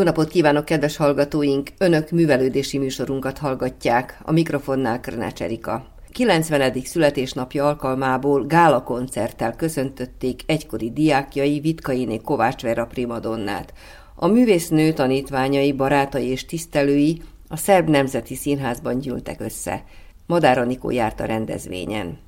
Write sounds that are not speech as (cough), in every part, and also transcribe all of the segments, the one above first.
Jó napot kívánok, kedves hallgatóink! Önök művelődési műsorunkat hallgatják, a mikrofonnál Krnács Erika. 90. születésnapja alkalmából gála koncerttel köszöntötték egykori diákjai Vitkainé Kovács Vera primadonnát. A művésznő tanítványai, barátai és tisztelői a Szerb Nemzeti Színházban gyűltek össze. Madár Anikó járt a rendezvényen.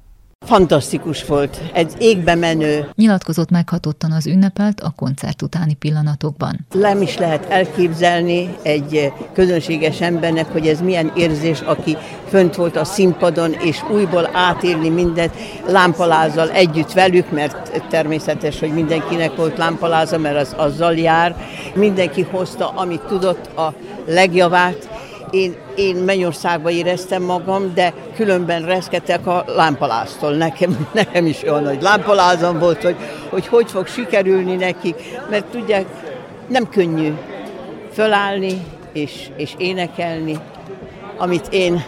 Fantasztikus volt, egy égbe menő. Nyilatkozott meghatottan az ünnepelt a koncert utáni pillanatokban. Nem is lehet elképzelni egy közönséges embernek, hogy ez milyen érzés, aki fönt volt a színpadon, és újból átírni mindent lámpalázzal együtt velük, mert természetes, hogy mindenkinek volt lámpaláza, mert az azzal jár. Mindenki hozta, amit tudott, a legjavát, én, én Mennyországba éreztem magam, de különben reszketek a lámpaláztól. Nekem, (laughs) nekem is olyan nagy lámpalázam volt, hogy, hogy hogy fog sikerülni nekik, mert tudják, nem könnyű fölállni és, és énekelni, amit én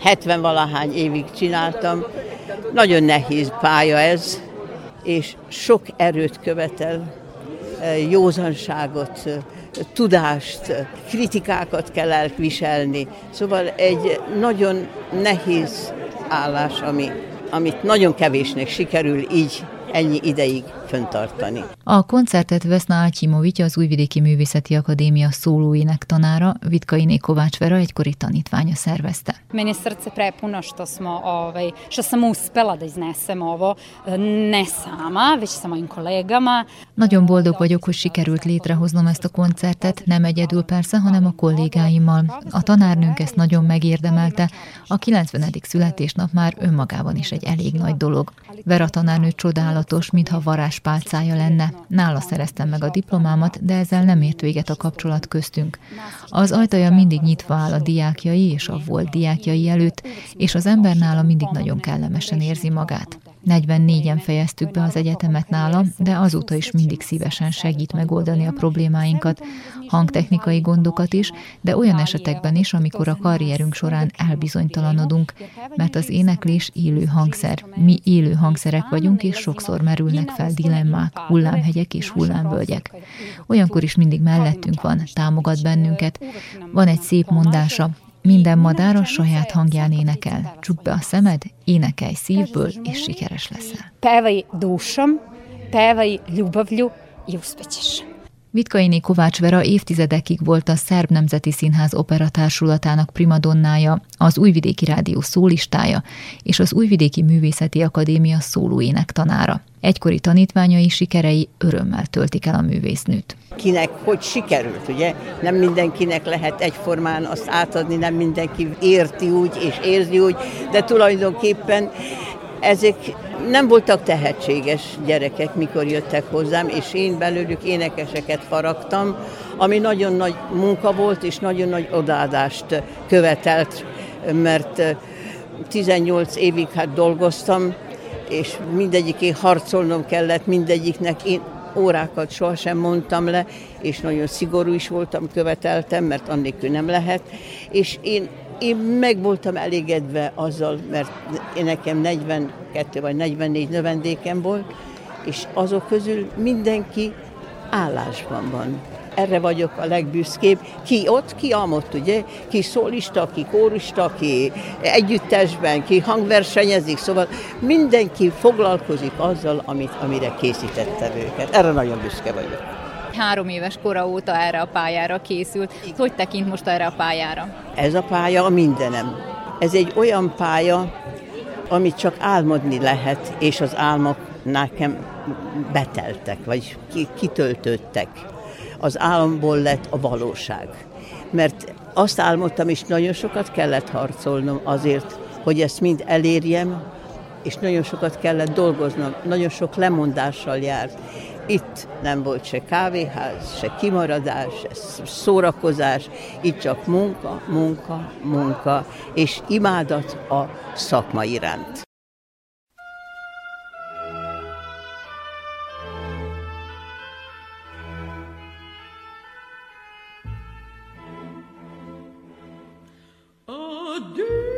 70 valahány évig csináltam. Nagyon nehéz pálya ez, és sok erőt követel, józanságot, tudást, kritikákat kell elviselni. Szóval egy nagyon nehéz állás, ami, amit nagyon kevésnek sikerül így ennyi ideig föntartani. A koncertet Veszna Átyimovics, az Újvidéki Művészeti Akadémia szólóinek tanára, Vitkainé Kovács Vera egykori tanítványa szervezte. Meni srce prepuno što smo, ovaj, što sam uspela da iznesem ovo, ne sama, već sa mojim kolegama. Nagyon boldog vagyok, hogy sikerült létrehoznom ezt a koncertet, nem egyedül persze, hanem a kollégáimmal. A tanárnőnk ezt nagyon megérdemelte, a 90. születésnap már önmagában is egy elég nagy dolog. Vera tanárnő csodálatos, mintha varázs pálcája lenne. Nála szereztem meg a diplomámat, de ezzel nem ért véget a kapcsolat köztünk. Az ajtaja mindig nyitva áll a diákjai és a volt diákjai előtt, és az ember nála mindig nagyon kellemesen érzi magát. 44-en fejeztük be az egyetemet nála, de azóta is mindig szívesen segít megoldani a problémáinkat, hangtechnikai gondokat is, de olyan esetekben is, amikor a karrierünk során elbizonytalanodunk, mert az éneklés élő hangszer. Mi élő hangszerek vagyunk, és sokszor merülnek fel dilemmák, hullámhegyek és hullámvölgyek. Olyankor is mindig mellettünk van, támogat bennünket. Van egy szép mondása, minden madár a saját hangján énekel. Csukd be a szemed, énekelj szívből, és sikeres leszel. Pevaj dušom, pevaj ljubavlju i uspećeš. Vitkainé Kovács Vera évtizedekig volt a Szerb Nemzeti Színház operatársulatának primadonnája, az Újvidéki Rádió szólistája és az Újvidéki Művészeti Akadémia szólóének tanára. Egykori tanítványai sikerei örömmel töltik el a művésznőt. Kinek hogy sikerült, ugye? Nem mindenkinek lehet egyformán azt átadni, nem mindenki érti úgy és érzi úgy, de tulajdonképpen ezek nem voltak tehetséges gyerekek, mikor jöttek hozzám, és én belőlük énekeseket faragtam, ami nagyon nagy munka volt, és nagyon nagy odaadást követelt, mert 18 évig hát dolgoztam, és mindegyiké harcolnom kellett, mindegyiknek én órákat sohasem mondtam le, és nagyon szigorú is voltam, követeltem, mert annélkül nem lehet, és én én meg voltam elégedve azzal, mert én nekem 42 vagy 44 növendékem volt, és azok közül mindenki állásban van. Erre vagyok a legbüszkébb. Ki ott, ki amott, ugye? Ki szólista, ki kórista, ki együttesben, ki hangversenyezik, szóval mindenki foglalkozik azzal, amit, amire készítette őket. Erre nagyon büszke vagyok három éves kora óta erre a pályára készült. Hogy tekint most erre a pályára? Ez a pálya a mindenem. Ez egy olyan pálya, amit csak álmodni lehet, és az álmok nekem beteltek, vagy kitöltöttek. Az álomból lett a valóság. Mert azt álmodtam, és nagyon sokat kellett harcolnom azért, hogy ezt mind elérjem, és nagyon sokat kellett dolgoznom, nagyon sok lemondással járt. Itt nem volt se kávéház, se kimaradás, se szórakozás, itt csak munka, munka, munka, és imádat a szakma iránt. dear.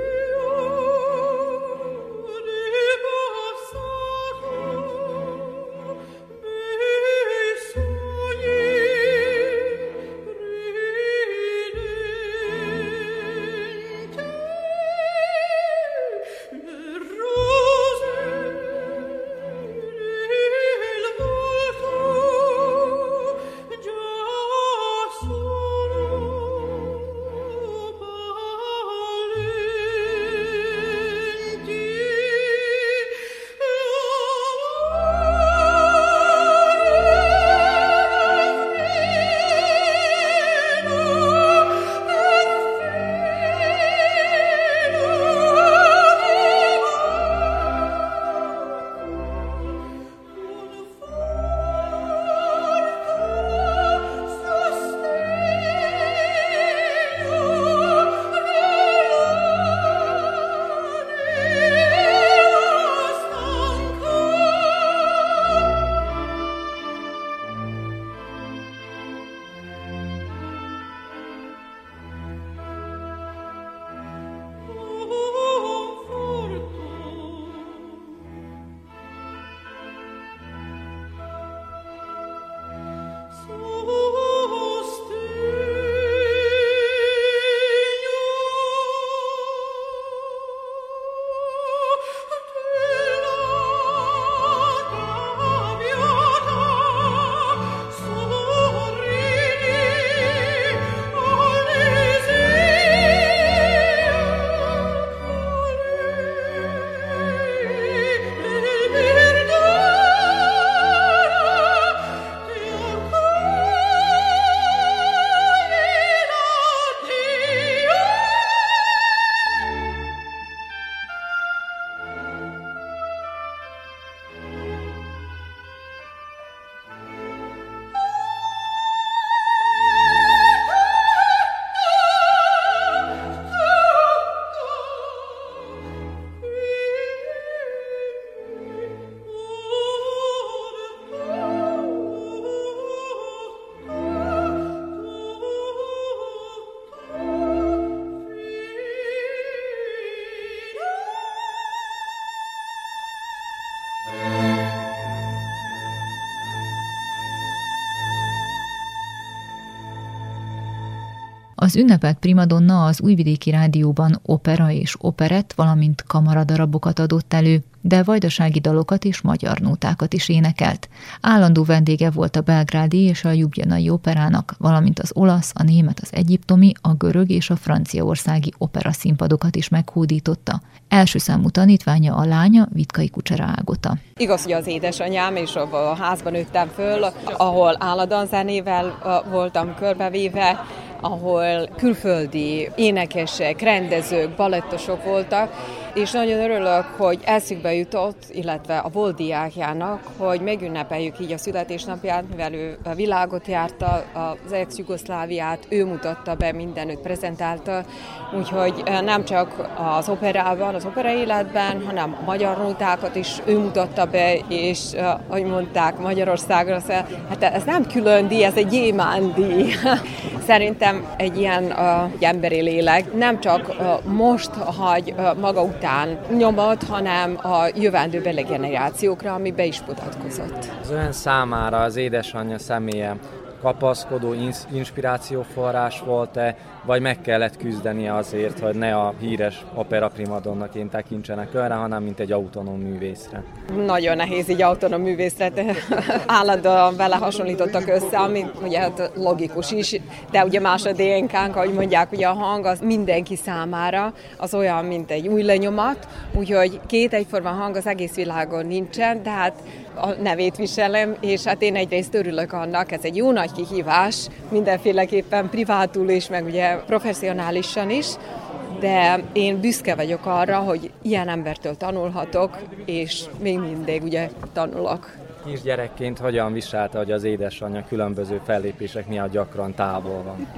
Az ünnepelt primadonna az Újvidéki Rádióban opera és operett, valamint kamaradarabokat adott elő, de vajdasági dalokat és magyar nótákat is énekelt. Állandó vendége volt a belgrádi és a Jubjanai operának, valamint az olasz, a német, az egyiptomi, a görög és a franciaországi opera színpadokat is meghódította. Első számú tanítványa a lánya, Vitkai Kucsera Ágota. Igaz, hogy az édesanyám, és a házban nőttem föl, ahol állandóan zenével voltam körbevéve, ahol külföldi énekesek, rendezők, balettosok voltak, és nagyon örülök, hogy eszükbe jutott, illetve a volt diákjának, hogy megünnepeljük így a születésnapját, mivel ő a világot járta, az ex-Jugoszláviát, ő mutatta be, mindenütt prezentálta, úgyhogy eh, nem csak az operában, az opera életben, hanem a magyar nótákat is ő mutatta be, és eh, ahogy mondták Magyarországra, hát ez nem külön díj, ez egy gyémán díj. (laughs) Szerintem egy ilyen uh, emberi lélek nem csak uh, most hagy uh, maga után nyomot, hanem a jövendőbeli generációkra, ami be is mutatkozott. Az ön számára az édesanyja személye kapaszkodó inspirációforrás volt-e, vagy meg kellett küzdenie azért, hogy ne a híres opera primadonnaként tekintsenek önre, hanem mint egy autonóm művészre? Nagyon nehéz így autonóm művészre, (laughs) állandóan vele hasonlítottak össze, ami ugye hát logikus is, de ugye más a DNK-nk, ahogy mondják, ugye a hang az mindenki számára az olyan, mint egy új lenyomat, úgyhogy két egyforma hang az egész világon nincsen, de hát a nevét viselem, és hát én egyrészt örülök annak, ez egy jó nagy kihívás, mindenféleképpen privátul is, meg ugye professzionálisan is, de én büszke vagyok arra, hogy ilyen embertől tanulhatok, és még mindig ugye tanulok kisgyerekként hogyan viselte, hogy az édesanyja különböző fellépések miatt gyakran távol van?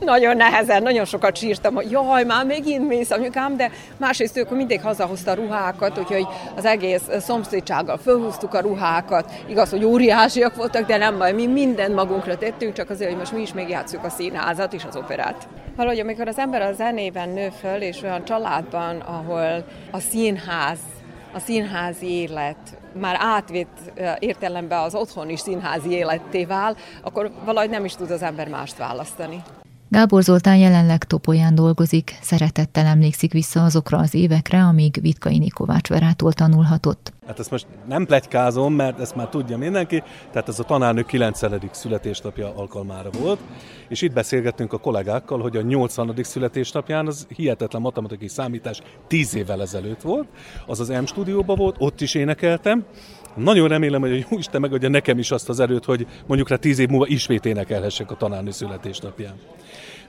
Nagyon nehezen, nagyon sokat sírtam, hogy jaj, már megint mész anyukám, de másrészt ők mindig hazahozta a ruhákat, úgyhogy az egész szomszédsággal fölhúztuk a ruhákat. Igaz, hogy óriásiak voltak, de nem baj, mi mindent magunkra tettünk, csak azért, hogy most mi is még játszuk a színházat és az operát. Valahogy amikor az ember a zenében nő föl, és olyan családban, ahol a színház a színházi élet már átvitt értelemben az otthon is színházi életté vál, akkor valahogy nem is tud az ember mást választani. Gábor Zoltán jelenleg Topolyán dolgozik, szeretettel emlékszik vissza azokra az évekre, amíg Vitkai Kovács Verától tanulhatott. Hát ezt most nem plegykázom, mert ezt már tudja mindenki, tehát ez a tanárnő 9. születésnapja alkalmára volt, és itt beszélgettünk a kollégákkal, hogy a 80. születésnapján az hihetetlen matematikai számítás 10 évvel ezelőtt volt, az az M stúdióban volt, ott is énekeltem, nagyon remélem, hogy a Jóisten megadja nekem is azt az erőt, hogy mondjuk rá tíz év múlva ismét énekelhessek a tanárnő születésnapján.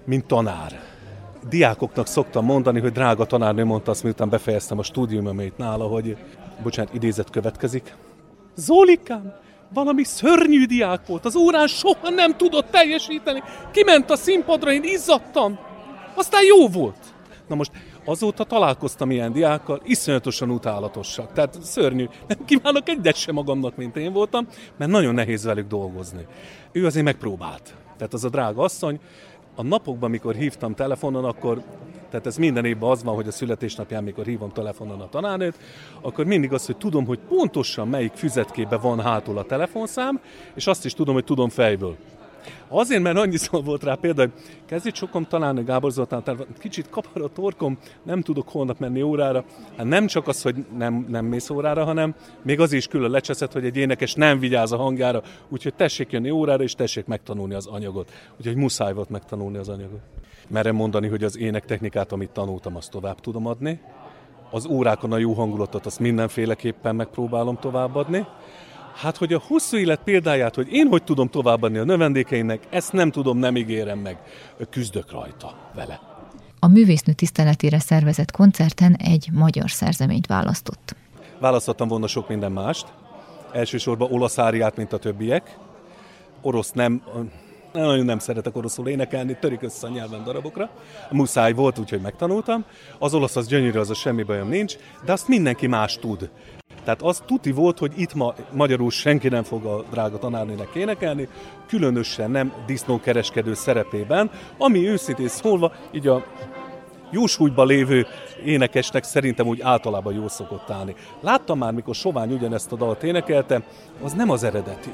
Mint tanár. Diákoknak szoktam mondani, hogy drága tanárnő mondta azt, miután befejeztem a stúdiumomét nála, hogy, bocsánat, idézet következik. Zólikám, valami szörnyű diák volt, az órán soha nem tudott teljesíteni. Kiment a színpadra, én izzadtam. Aztán jó volt. Na most Azóta találkoztam ilyen diákkal, iszonyatosan utálatosak. Tehát szörnyű. Nem kívánok egyet sem magamnak, mint én voltam, mert nagyon nehéz velük dolgozni. Ő azért megpróbált. Tehát az a drága asszony, a napokban, mikor hívtam telefonon, akkor tehát ez minden évben az van, hogy a születésnapján, mikor hívom telefonon a tanárnőt, akkor mindig az, hogy tudom, hogy pontosan melyik füzetkében van hátul a telefonszám, és azt is tudom, hogy tudom fejből. Azért, mert annyiszor volt rá például, kezdj sokom találni Gábor Zoltán, tehát kicsit kapar a torkom, nem tudok holnap menni órára. Hát nem csak az, hogy nem, nem mész órára, hanem még az is külön lecseszett, hogy egy énekes nem vigyáz a hangjára, úgyhogy tessék jönni órára, és tessék megtanulni az anyagot. Úgyhogy muszáj volt megtanulni az anyagot. Merem mondani, hogy az énektechnikát, amit tanultam, azt tovább tudom adni. Az órákon a jó hangulatot, azt mindenféleképpen megpróbálom továbbadni. Hát, hogy a hosszú élet példáját, hogy én hogy tudom továbbadni a növendékeimnek, ezt nem tudom, nem ígérem meg. Küzdök rajta vele. A művésznő tiszteletére szervezett koncerten egy magyar szerzeményt választott. Választottam volna sok minden mást. Elsősorban olasz áriát, mint a többiek. Orosz nem, nagyon nem szeretek oroszul énekelni, törik össze a nyelven darabokra. Muszáj volt, úgyhogy megtanultam. Az olasz az gyönyörű, az a semmi bajom nincs, de azt mindenki más tud. Tehát az tuti volt, hogy itt ma magyarul senki nem fog a drága tanárnének énekelni, különösen nem disznókereskedő szerepében, ami őszintén szólva, így a jósúlyban lévő énekesnek szerintem úgy általában jól szokott állni. Láttam már, mikor Sovány ugyanezt a dalt énekelte, az nem az eredeti.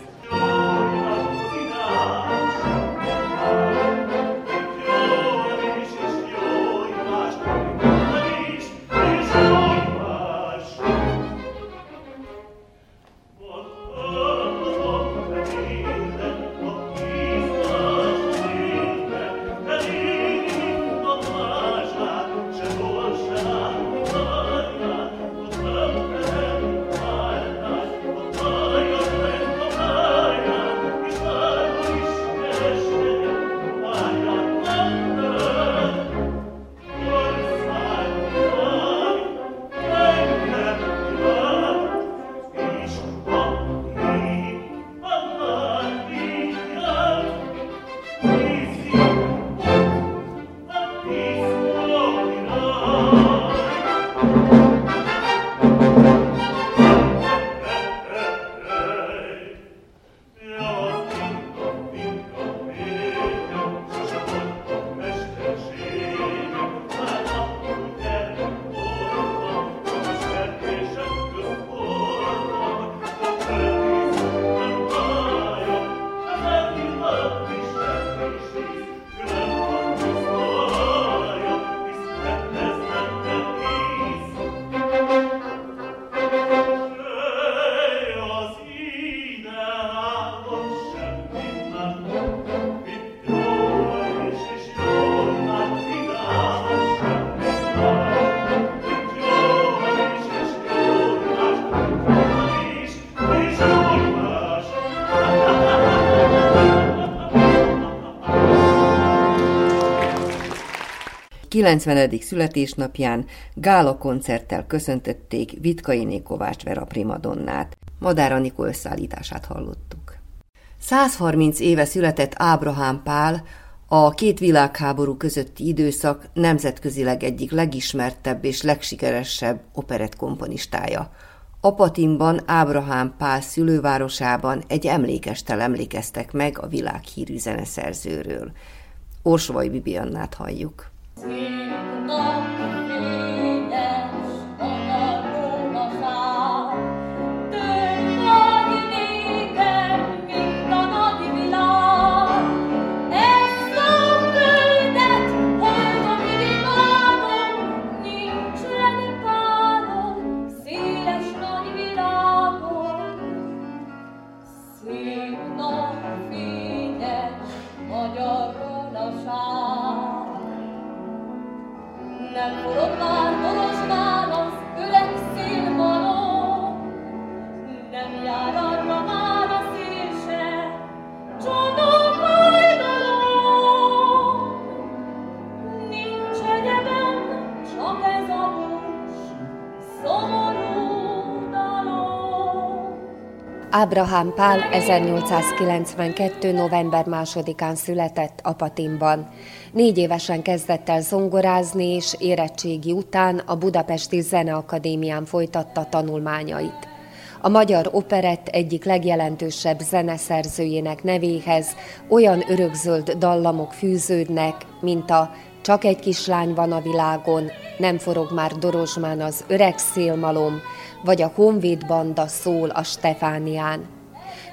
90. születésnapján gála koncerttel köszöntötték Vitkainé Kovács Vera primadonnát. Madár Anikó összeállítását hallottuk. 130 éve született Ábrahám Pál, a két világháború közötti időszak nemzetközileg egyik legismertebb és legsikeresebb operett komponistája. Apatinban, Ábrahám Pál szülővárosában egy emlékestel emlékeztek meg a világhírű zeneszerzőről. Orsovai Bibiannát halljuk. Szép Ábrahám Pál 1892. november 2-án született Apatinban. Négy évesen kezdett el zongorázni, és érettségi után a Budapesti Zeneakadémián folytatta tanulmányait. A magyar operett egyik legjelentősebb zeneszerzőjének nevéhez olyan örökzöld dallamok fűződnek, mint a Csak egy kislány van a világon, nem forog már Dorozsmán az öreg szélmalom, vagy a Honvéd banda szól a Stefánián.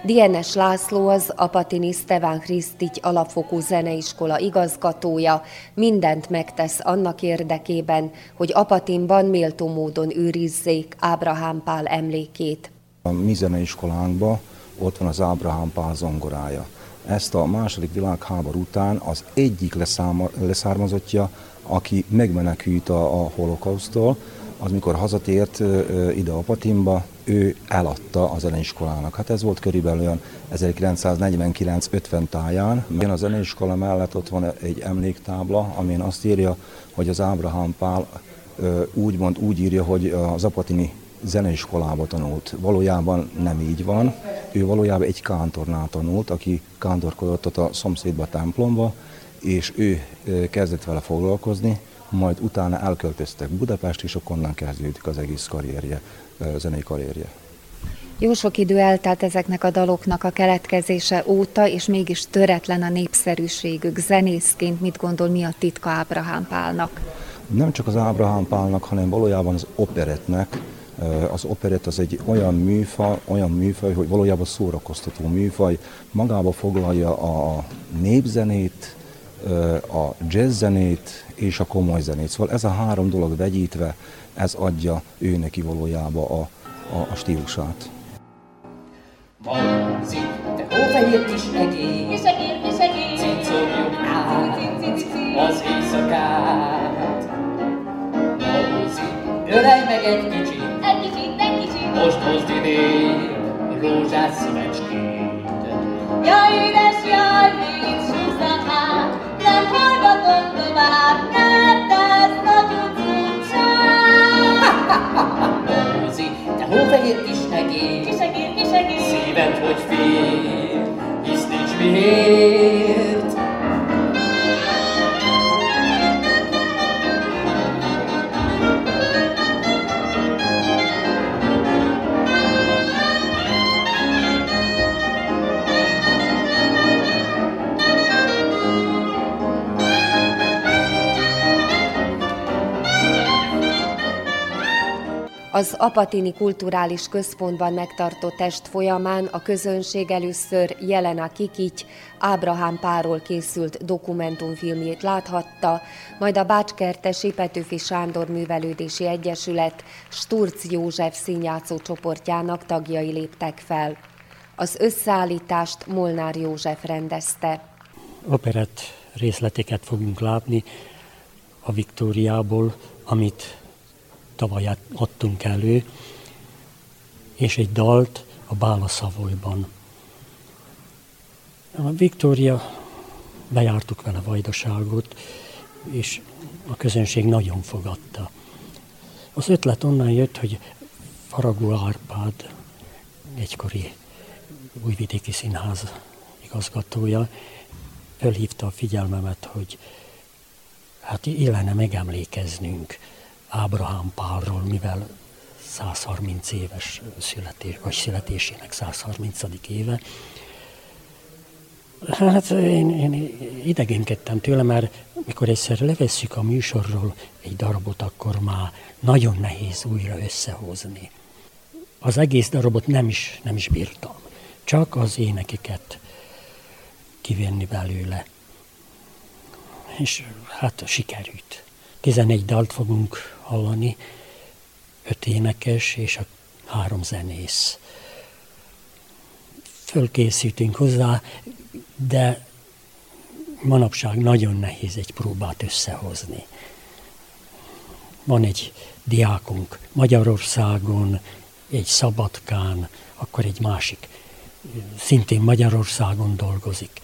Dienes László az Apatini Steván Krisztigy alapfokú zeneiskola igazgatója mindent megtesz annak érdekében, hogy Apatinban méltó módon őrizzék Ábrahám Pál emlékét. A mi zeneiskolánkban ott van az Ábrahám Pál zongorája. Ezt a második világháború után az egyik leszáma, leszármazottja, aki megmenekült a, a holokausztól, az mikor hazatért ide a Patimba, ő eladta a zeneiskolának. Hát ez volt körülbelül olyan 1949-50 táján. Igen, a zeneiskola mellett ott van egy emléktábla, amin azt írja, hogy az Ábrahám Pál úgymond úgy írja, hogy az apatini zeneiskolába tanult. Valójában nem így van. Ő valójában egy kántornál tanult, aki kántorkodott ott a szomszédba templomba, és ő kezdett vele foglalkozni, majd utána elköltöztek Budapest, és akkor onnan kezdődik az egész karrierje, zenei karrierje. Jó sok idő eltelt ezeknek a daloknak a keletkezése óta, és mégis töretlen a népszerűségük. Zenészként mit gondol, mi a titka Ábrahám Pálnak? Nem csak az Ábrahám Pálnak, hanem valójában az operetnek. Az operett az egy olyan műfaj, olyan műfaj, hogy valójában szórakoztató műfaj. Magába foglalja a népzenét, a jazzzenét és a komoly zenét. Szóval ez a három dolog vegyítve, ez adja ő neki valójában a, a, a stílusát. Valózik, te hófehér kis egér, kis egér, kis egér, cincogjuk át az éjszakát. Valózik, ölej meg egy kicsit, egy kicsit, egy kicsit, most hozd idén rózsás szívecskét. Jaj, édes, jaj, mit súzzak hát, hófehér kis egér, kis egér, kis egér, szíved, hogy fél, hisz nincs miért. Az Apatini Kulturális Központban megtartott test folyamán a közönség először Jelena Kikity, Ábrahám Páról készült dokumentumfilmjét láthatta, majd a Bácskertesi Petőfi Sándor Művelődési Egyesület Sturc József színjátszó csoportjának tagjai léptek fel. Az összeállítást Molnár József rendezte. Operett részleteket fogunk látni a Viktóriából, amit tavaly adtunk elő, és egy dalt a Bála Szavolyban. A Viktória, bejártuk vele Vajdaságot, és a közönség nagyon fogadta. Az ötlet onnan jött, hogy Faragó Árpád, egykori újvidéki színház igazgatója, fölhívta a figyelmemet, hogy hát illene megemlékeznünk Ábrahám Pálról, mivel 130 éves születés, vagy születésének 130. éve. Hát én, én idegenkedtem tőle, mert mikor egyszer levesszük a műsorról egy darabot, akkor már nagyon nehéz újra összehozni. Az egész darabot nem is, nem is bírtam, csak az énekeket kivenni belőle. És hát sikerült. 11 dalt fogunk hallani, öt énekes és a három zenész. Fölkészítünk hozzá, de manapság nagyon nehéz egy próbát összehozni. Van egy diákunk Magyarországon, egy Szabadkán, akkor egy másik szintén Magyarországon dolgozik.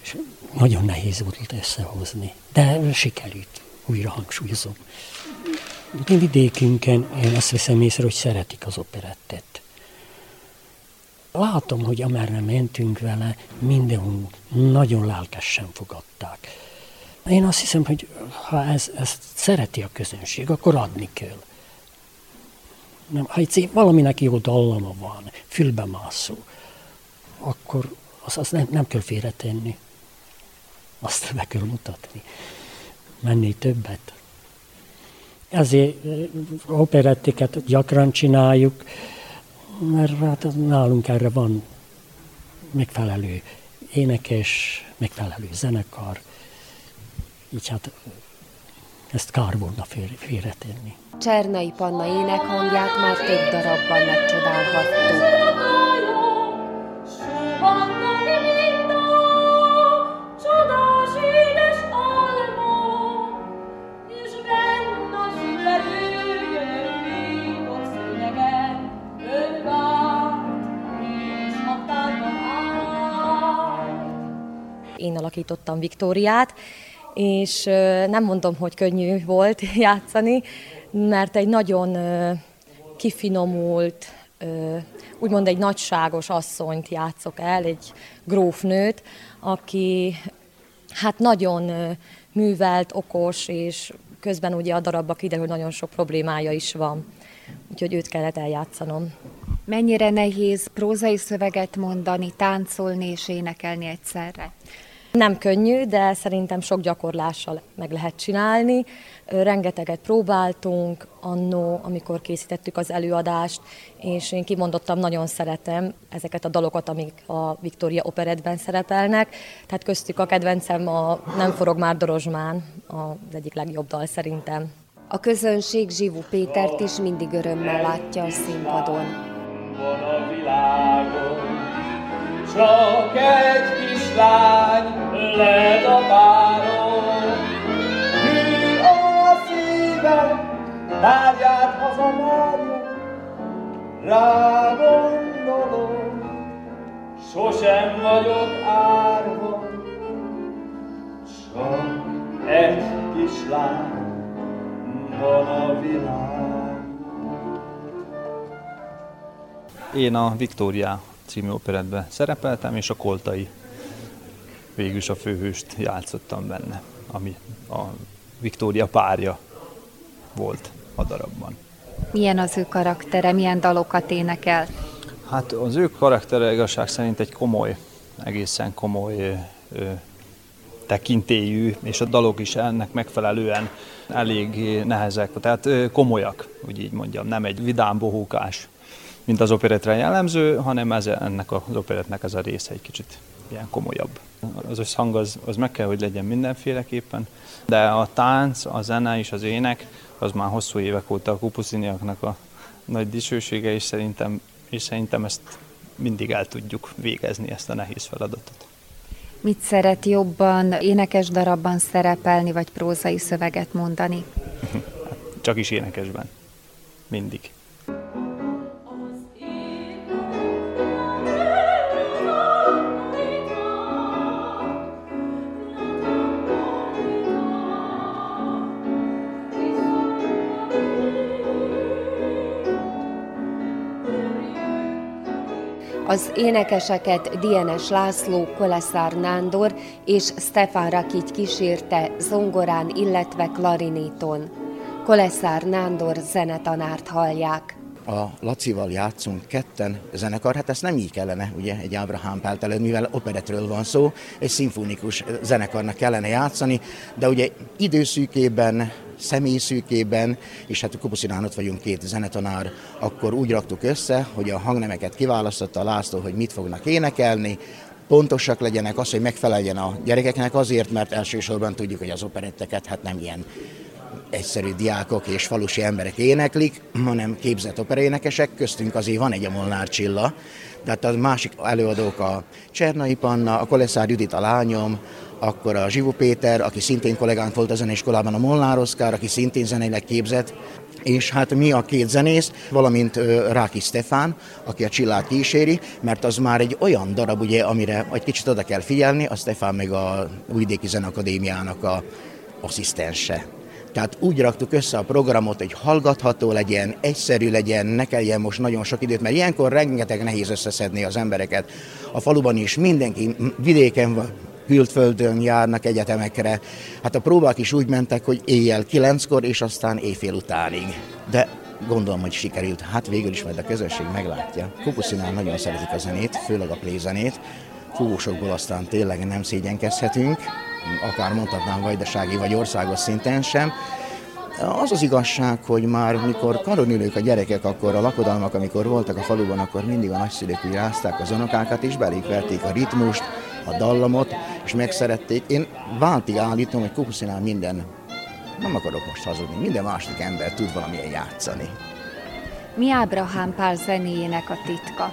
És nagyon nehéz volt összehozni, de sikerült, újra hangsúlyozom. Mi vidékünkön én azt veszem észre, hogy szeretik az operettet. Látom, hogy amerre mentünk vele, mindenhol nagyon lelkesen fogadták. Én azt hiszem, hogy ha ez, ezt szereti a közönség, akkor adni kell. Nem, ha egy valaminek jó dallama van, fülbemászó, akkor azt, azt nem, nem kell félretenni. Azt be kell mutatni. Menni többet. Ezért operettiket gyakran csináljuk, mert hát nálunk erre van megfelelő énekes, megfelelő zenekar, így hát ezt kár volna félretenni. Csernai Panna énekhangját már több darabban megcsodálhattuk. Én alakítottam Viktóriát, és nem mondom, hogy könnyű volt (laughs) játszani, mert egy nagyon kifinomult, úgymond egy nagyságos asszonyt játszok el, egy grófnőt, aki hát nagyon művelt, okos, és közben ugye a darabba kiderül, hogy nagyon sok problémája is van. Úgyhogy őt kellett eljátszanom. Mennyire nehéz prózai szöveget mondani, táncolni és énekelni egyszerre? Nem könnyű, de szerintem sok gyakorlással meg lehet csinálni. Rengeteget próbáltunk annó, amikor készítettük az előadást, és én kimondottam, nagyon szeretem ezeket a dalokat, amik a Victoria Operetben szerepelnek. Tehát köztük a kedvencem a Nem forog már Dorozsmán, az egyik legjobb dal szerintem. A közönség Zsivu Pétert is mindig örömmel látja a színpadon. Van a világon csak egy kislány led a páron. Hű a szívem, tárgyát hazamárjon, rá gondolom, sosem vagyok árva, csak egy kislány van a világ. Én a Viktória című operetben szerepeltem, és a Koltai végülis a főhőst játszottam benne, ami a Viktória párja volt a darabban. Milyen az ő karaktere, milyen dalokat énekel? Hát az ő karaktere igazság szerint egy komoly, egészen komoly ö, tekintélyű, és a dalok is ennek megfelelően elég nehezek, tehát komolyak, úgy így mondjam, nem egy vidám bohókás mint az operetre jellemző, hanem ez, ennek az operetnek ez a része egy kicsit ilyen komolyabb. Az összhang az, az meg kell, hogy legyen mindenféleképpen, de a tánc, a zene és az ének, az már hosszú évek óta a kupusziniaknak a nagy dicsősége, és szerintem, és szerintem ezt mindig el tudjuk végezni, ezt a nehéz feladatot. Mit szeret jobban énekes darabban szerepelni, vagy prózai szöveget mondani? (laughs) Csak is énekesben. Mindig. Az énekeseket Dienes László, Koleszár Nándor és Stefan Rakic kísérte zongorán, illetve klarinéton. Koleszár Nándor zenetanárt hallják a Lacival játszunk ketten zenekar, hát ezt nem így kellene, ugye, egy Ábrahám Pált mivel operetről van szó, egy szimfonikus zenekarnak kellene játszani, de ugye időszűkében, személyszűkében, és hát a Kopuszinán ott vagyunk két zenetanár, akkor úgy raktuk össze, hogy a hangnemeket kiválasztotta a László, hogy mit fognak énekelni, pontosak legyenek, az, hogy megfeleljen a gyerekeknek azért, mert elsősorban tudjuk, hogy az operetteket hát nem ilyen egyszerű diákok és falusi emberek éneklik, hanem képzett operaénekesek, köztünk azért van egy a Molnár Csilla, de hát a másik előadók a Csernai Panna, a Koleszár Judit a lányom, akkor a Zsivu Péter, aki szintén kollégánk volt a zeneiskolában, a Molnár Oszkár, aki szintén zeneileg képzett, és hát mi a két zenész, valamint Ráki Stefán, aki a Csillát kíséri, mert az már egy olyan darab, ugye, amire egy kicsit oda kell figyelni, a Stefán meg a Újvidéki Zenakadémiának a asszisztense. Tehát úgy raktuk össze a programot, hogy hallgatható legyen, egyszerű legyen, ne kelljen most nagyon sok időt, mert ilyenkor rengeteg nehéz összeszedni az embereket. A faluban is mindenki vidéken van, külföldön járnak egyetemekre. Hát a próbák is úgy mentek, hogy éjjel kilenckor, és aztán éjfél utánig. De gondolom, hogy sikerült. Hát végül is majd a közösség meglátja. Kupuszinál nagyon szeretik a zenét, főleg a plézenét. Fúvósokból aztán tényleg nem szégyenkezhetünk akár mondhatnám vajdasági vagy országos szinten sem. Az az igazság, hogy már mikor karonülők a gyerekek, akkor a lakodalmak, amikor voltak a faluban, akkor mindig a nagyszülők úgy rázták az unokákat, és belép a ritmust, a dallamot, és megszerették. Én váltig állítom, hogy Kupuszinál minden, nem akarok most hazudni, minden második ember tud valamilyen játszani. Mi Ábrahám Pál zenéjének a titka?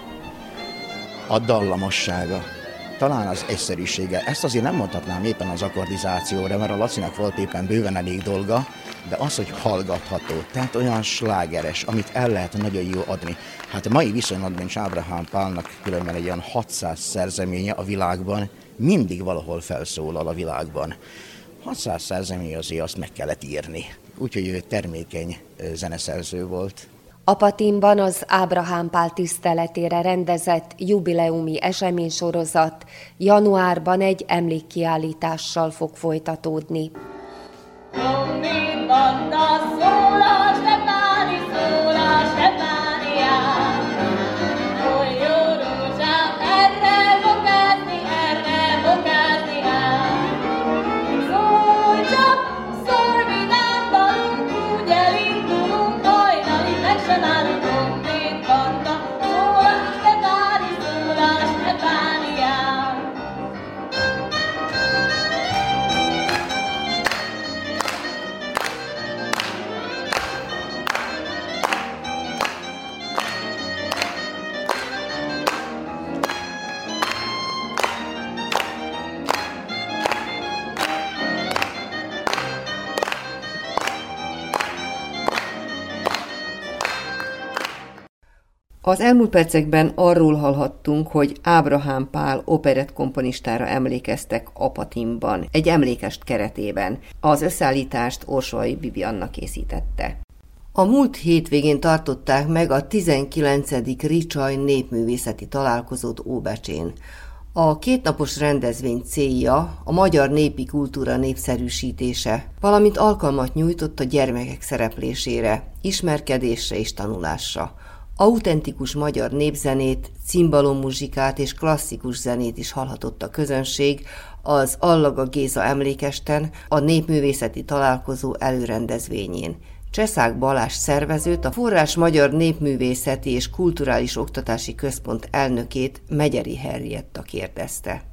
A dallamossága talán az egyszerűsége. Ezt azért nem mondhatnám éppen az akkordizációra, mert a Lacinak volt éppen bőven elég dolga, de az, hogy hallgatható, tehát olyan slágeres, amit el lehet nagyon jó adni. Hát a mai viszonylatban is Ábrahám Pálnak különben egy olyan 600 szerzeménye a világban, mindig valahol felszólal a világban. 600 szerzemény azért azt meg kellett írni. Úgyhogy ő termékeny zeneszerző volt. Apatinban az Ábrahám Pál tiszteletére rendezett jubileumi eseménysorozat januárban egy emlékkiállítással fog folytatódni. Az elmúlt percekben arról hallhattunk, hogy Ábrahám Pál operett komponistára emlékeztek Apatimban, egy emlékest keretében. Az összeállítást Orsolai Bibianna készítette. A múlt hétvégén tartották meg a 19. Ricsaj népművészeti találkozót Óbecsén. A kétnapos rendezvény célja a magyar népi kultúra népszerűsítése, valamint alkalmat nyújtott a gyermekek szereplésére, ismerkedésre és tanulásra autentikus magyar népzenét, cimbalommuzsikát és klasszikus zenét is hallhatott a közönség az Allaga Géza emlékesten, a népművészeti találkozó előrendezvényén. Cseszák Balás szervezőt, a Forrás Magyar Népművészeti és Kulturális Oktatási Központ elnökét Megyeri Herrietta kérdezte.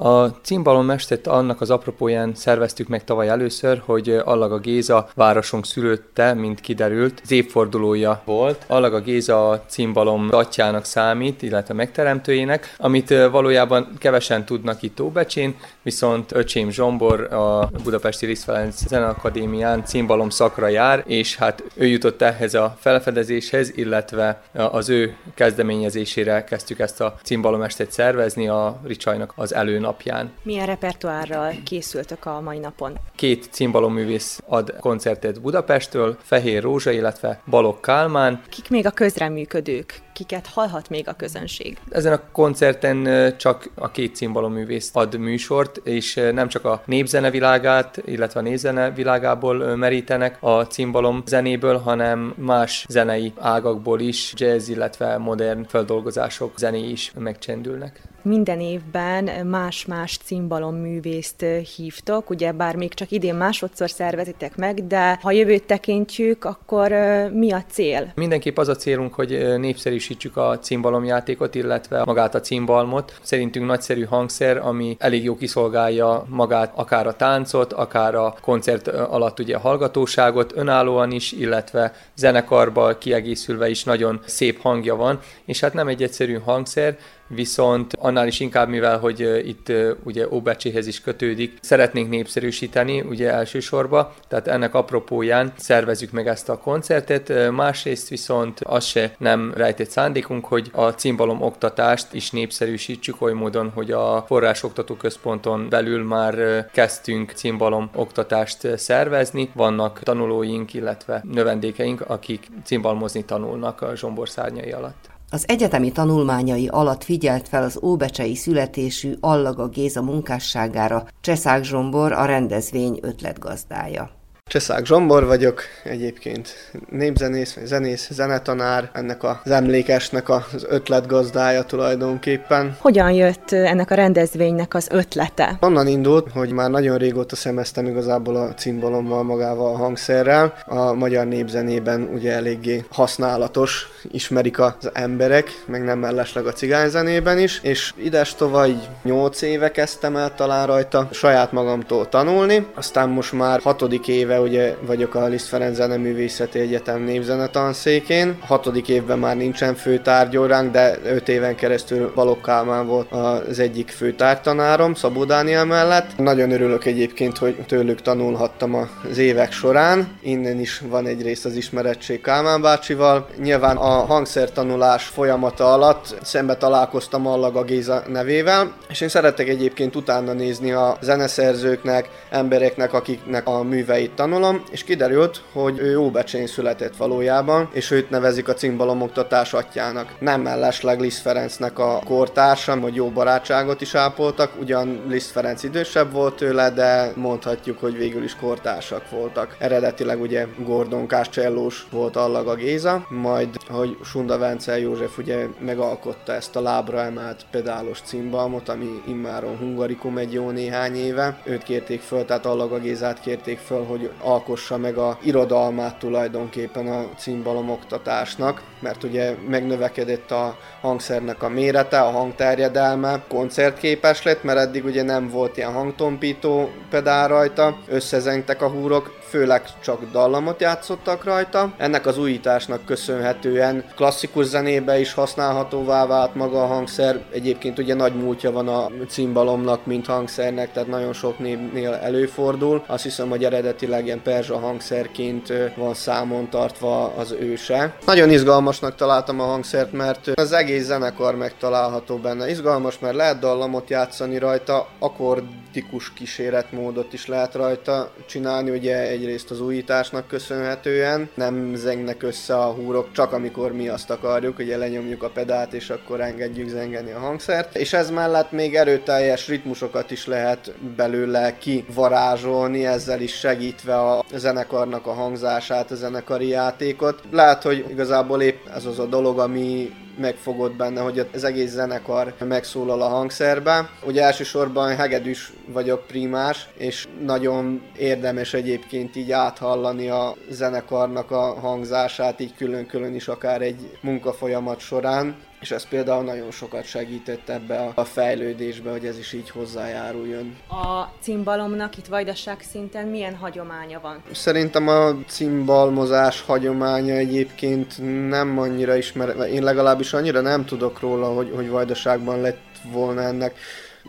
A cimbalom annak az apropóján szerveztük meg tavaly először, hogy Allaga Géza városunk szülötte, mint kiderült, az évfordulója volt. Allaga Géza a cimbalom atyának számít, illetve megteremtőjének, amit valójában kevesen tudnak itt Óbecsén, viszont öcsém Zsombor a Budapesti Liszt Ferenc Zeneakadémián cimbalom szakra jár, és hát ő jutott ehhez a felfedezéshez, illetve az ő kezdeményezésére kezdtük ezt a cimbalom estét szervezni a Ricsajnak az előn napján. Milyen repertoárral készültök a mai napon? Két cimbalomművész ad koncertet Budapestről, Fehér Rózsa, illetve Balok Kálmán. Kik még a közreműködők? Kiket hallhat még a közönség? Ezen a koncerten csak a két cimbalomművész ad műsort, és nem csak a népzene világát, illetve a népzene világából merítenek a cimbalom zenéből, hanem más zenei ágakból is, jazz, illetve modern feldolgozások zené is megcsendülnek minden évben más-más cimbalom művészt hívtok, ugye bár még csak idén másodszor szervezitek meg, de ha jövőt tekintjük, akkor mi a cél? Mindenképp az a célunk, hogy népszerűsítsük a cimbalomjátékot, illetve magát a cimbalmot. Szerintünk nagyszerű hangszer, ami elég jó kiszolgálja magát, akár a táncot, akár a koncert alatt ugye a hallgatóságot önállóan is, illetve zenekarba kiegészülve is nagyon szép hangja van, és hát nem egy egyszerű hangszer, viszont annál is inkább, mivel hogy itt ugye Óbecséhez is kötődik, szeretnénk népszerűsíteni ugye elsősorban, tehát ennek apropóján szervezzük meg ezt a koncertet, másrészt viszont az se nem rejtett szándékunk, hogy a cimbalom oktatást is népszerűsítsük oly módon, hogy a Forrás Oktató Központon belül már kezdtünk cimbalom oktatást szervezni, vannak tanulóink, illetve növendékeink, akik cimbalmozni tanulnak a zsombor szárnyai alatt. Az egyetemi tanulmányai alatt figyelt fel az óbecsei születésű Allaga Géza munkásságára Cseszák Zsombor, a rendezvény ötletgazdája. Cseszák Zsombor vagyok, egyébként népzenész, vagy zenész, zenetanár, ennek az emlékesnek az ötletgazdája tulajdonképpen. Hogyan jött ennek a rendezvénynek az ötlete? Onnan indult, hogy már nagyon régóta szemeztem igazából a cimbalommal, magával a hangszerrel. A magyar népzenében ugye eléggé használatos, ismerik az emberek, meg nem mellesleg a cigányzenében is, és ides tovább 8 éve kezdtem el talán rajta saját magamtól tanulni, aztán most már hatodik éve ugye vagyok a Liszt Ferenc Zeneművészeti Egyetem névzene tanszékén. Hatodik évben már nincsen főtárgyóránk, de öt éven keresztül Balogh Kálmán volt az egyik főtártanárom, Szabó Dániel mellett. Nagyon örülök egyébként, hogy tőlük tanulhattam az évek során. Innen is van egy rész az ismerettség Kálmán bácsival. Nyilván a hangszertanulás folyamata alatt szembe találkoztam Allaga Géza nevével, és én szeretek egyébként utána nézni a zeneszerzőknek, embereknek, akiknek a műveit tanulnak tanulom, és kiderült, hogy ő Óbecsén született valójában, és őt nevezik a oktatás atyának. Nem mellesleg Liszt Ferencnek a kortársa, hogy jó barátságot is ápoltak, ugyan Liszt Ferenc idősebb volt tőle, de mondhatjuk, hogy végül is kortársak voltak. Eredetileg ugye Gordon Kácsellós volt Allaga Géza, majd, hogy Sunda Vencel József ugye megalkotta ezt a lábra emelt pedálos cimbalmot, ami immáron hungarikum egy jó néhány éve. Őt kérték föl, tehát Allaga Gézát kérték föl, hogy alkossa meg a irodalmát tulajdonképpen a cimbalom oktatásnak, mert ugye megnövekedett a hangszernek a mérete, a hangterjedelme, koncertképes lett, mert eddig ugye nem volt ilyen hangtompító pedál rajta, összezengtek a húrok, főleg csak dallamot játszottak rajta. Ennek az újításnak köszönhetően klasszikus zenébe is használhatóvá vált maga a hangszer. Egyébként ugye nagy múltja van a cimbalomnak, mint hangszernek, tehát nagyon sok névnél előfordul. Azt hiszem, hogy eredetileg ilyen perzsa hangszerként van számon tartva az őse. Nagyon izgalmasnak találtam a hangszert, mert az egész zenekar megtalálható benne. Izgalmas, mert lehet dallamot játszani rajta, akkordikus kíséretmódot is lehet rajta csinálni, ugye egyrészt az újításnak köszönhetően, nem zengnek össze a húrok, csak amikor mi azt akarjuk, ugye lenyomjuk a pedált, és akkor engedjük zengeni a hangszert. És ez mellett még erőteljes ritmusokat is lehet belőle kivarázsolni, ezzel is segítve a zenekarnak a hangzását, a zenekari játékot. Lehet, hogy igazából épp ez az a dolog, ami megfogott benne, hogy az egész zenekar megszólal a hangszerbe. Ugye elsősorban hegedűs vagyok primás, és nagyon érdemes egyébként így áthallani a zenekarnak a hangzását, így külön-külön is akár egy munkafolyamat során és ez például nagyon sokat segített ebbe a fejlődésbe, hogy ez is így hozzájáruljon. A cimbalomnak itt vajdaság szinten milyen hagyománya van? Szerintem a cimbalmozás hagyománya egyébként nem annyira ismer, én legalábbis annyira nem tudok róla, hogy, hogy vajdaságban lett volna ennek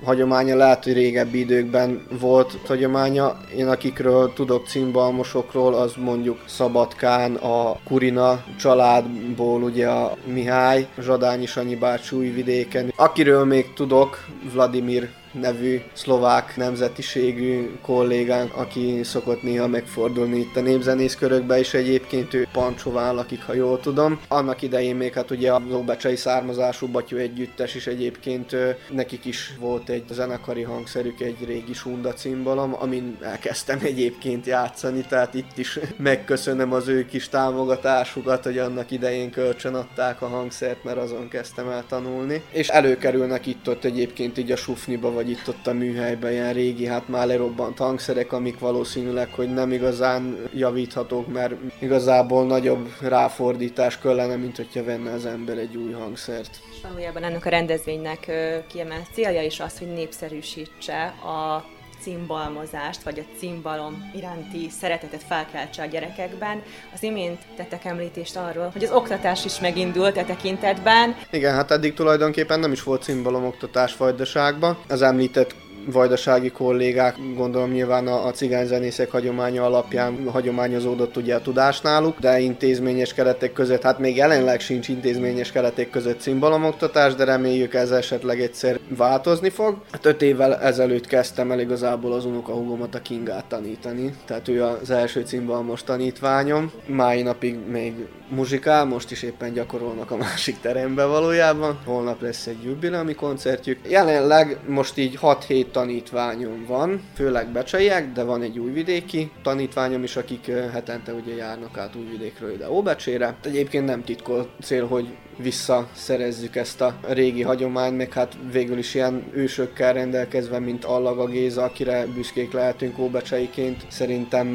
hagyománya, lehet, hogy régebbi időkben volt hagyománya. Én akikről tudok cimbalmosokról, az mondjuk Szabadkán, a Kurina családból ugye a Mihály, Zsadányi Sanyi bácsi Újvidéken. Akiről még tudok, Vladimir nevű szlovák nemzetiségű kollégánk, aki szokott néha megfordulni itt a népzenészkörökbe, és egyébként ő Pancsován lakik, ha jól tudom. Annak idején még hát ugye a Lóbecsei származású Batyú együttes is egyébként nekik is volt egy zenekari hangszerük, egy régi sunda cimbalom, amin elkezdtem egyébként játszani, tehát itt is megköszönöm az ő kis támogatásukat, hogy annak idején kölcsön adták a hangszert, mert azon kezdtem el tanulni. És előkerülnek itt-ott egyébként így a sufniba, vagy itt-ott a műhelyben ilyen régi, hát már lerobbant hangszerek, amik valószínűleg, hogy nem igazán javíthatók, mert igazából nagyobb ráfordítás kellene, mint hogyha venne az ember egy új hangszert. Valójában ennek a rendezvénynek kiemelt célja is az, hogy népszerűsítse a cimbalmozást, vagy a cimbalom iránti szeretetet felkeltse a gyerekekben. Az imént tettek említést arról, hogy az oktatás is megindult e tekintetben. Igen, hát eddig tulajdonképpen nem is volt cimbalom oktatás Vajdaságban. Az említett vajdasági kollégák, gondolom nyilván a, a cigányzenészek hagyománya alapján hagyományozódott ugye a tudás náluk, de intézményes keretek között, hát még jelenleg sincs intézményes keretek között cimbalomoktatás, de reméljük ez esetleg egyszer változni fog. Hát öt évvel ezelőtt kezdtem el igazából az unokahugomat a Kingát tanítani, tehát ő az első cimbalmos tanítványom. Mai napig még muzsikál, most is éppen gyakorolnak a másik terembe valójában. Holnap lesz egy jubileumi koncertjük. Jelenleg most így 6-7 tanítványom van, főleg becseiek, de van egy újvidéki tanítványom is, akik hetente ugye járnak át újvidékről ide Óbecsére. Egyébként nem titkol cél, hogy visszaszerezzük ezt a régi hagyományt, meg hát végül is ilyen ősökkel rendelkezve, mint Allaga Géza, akire büszkék lehetünk óbecseiként. Szerintem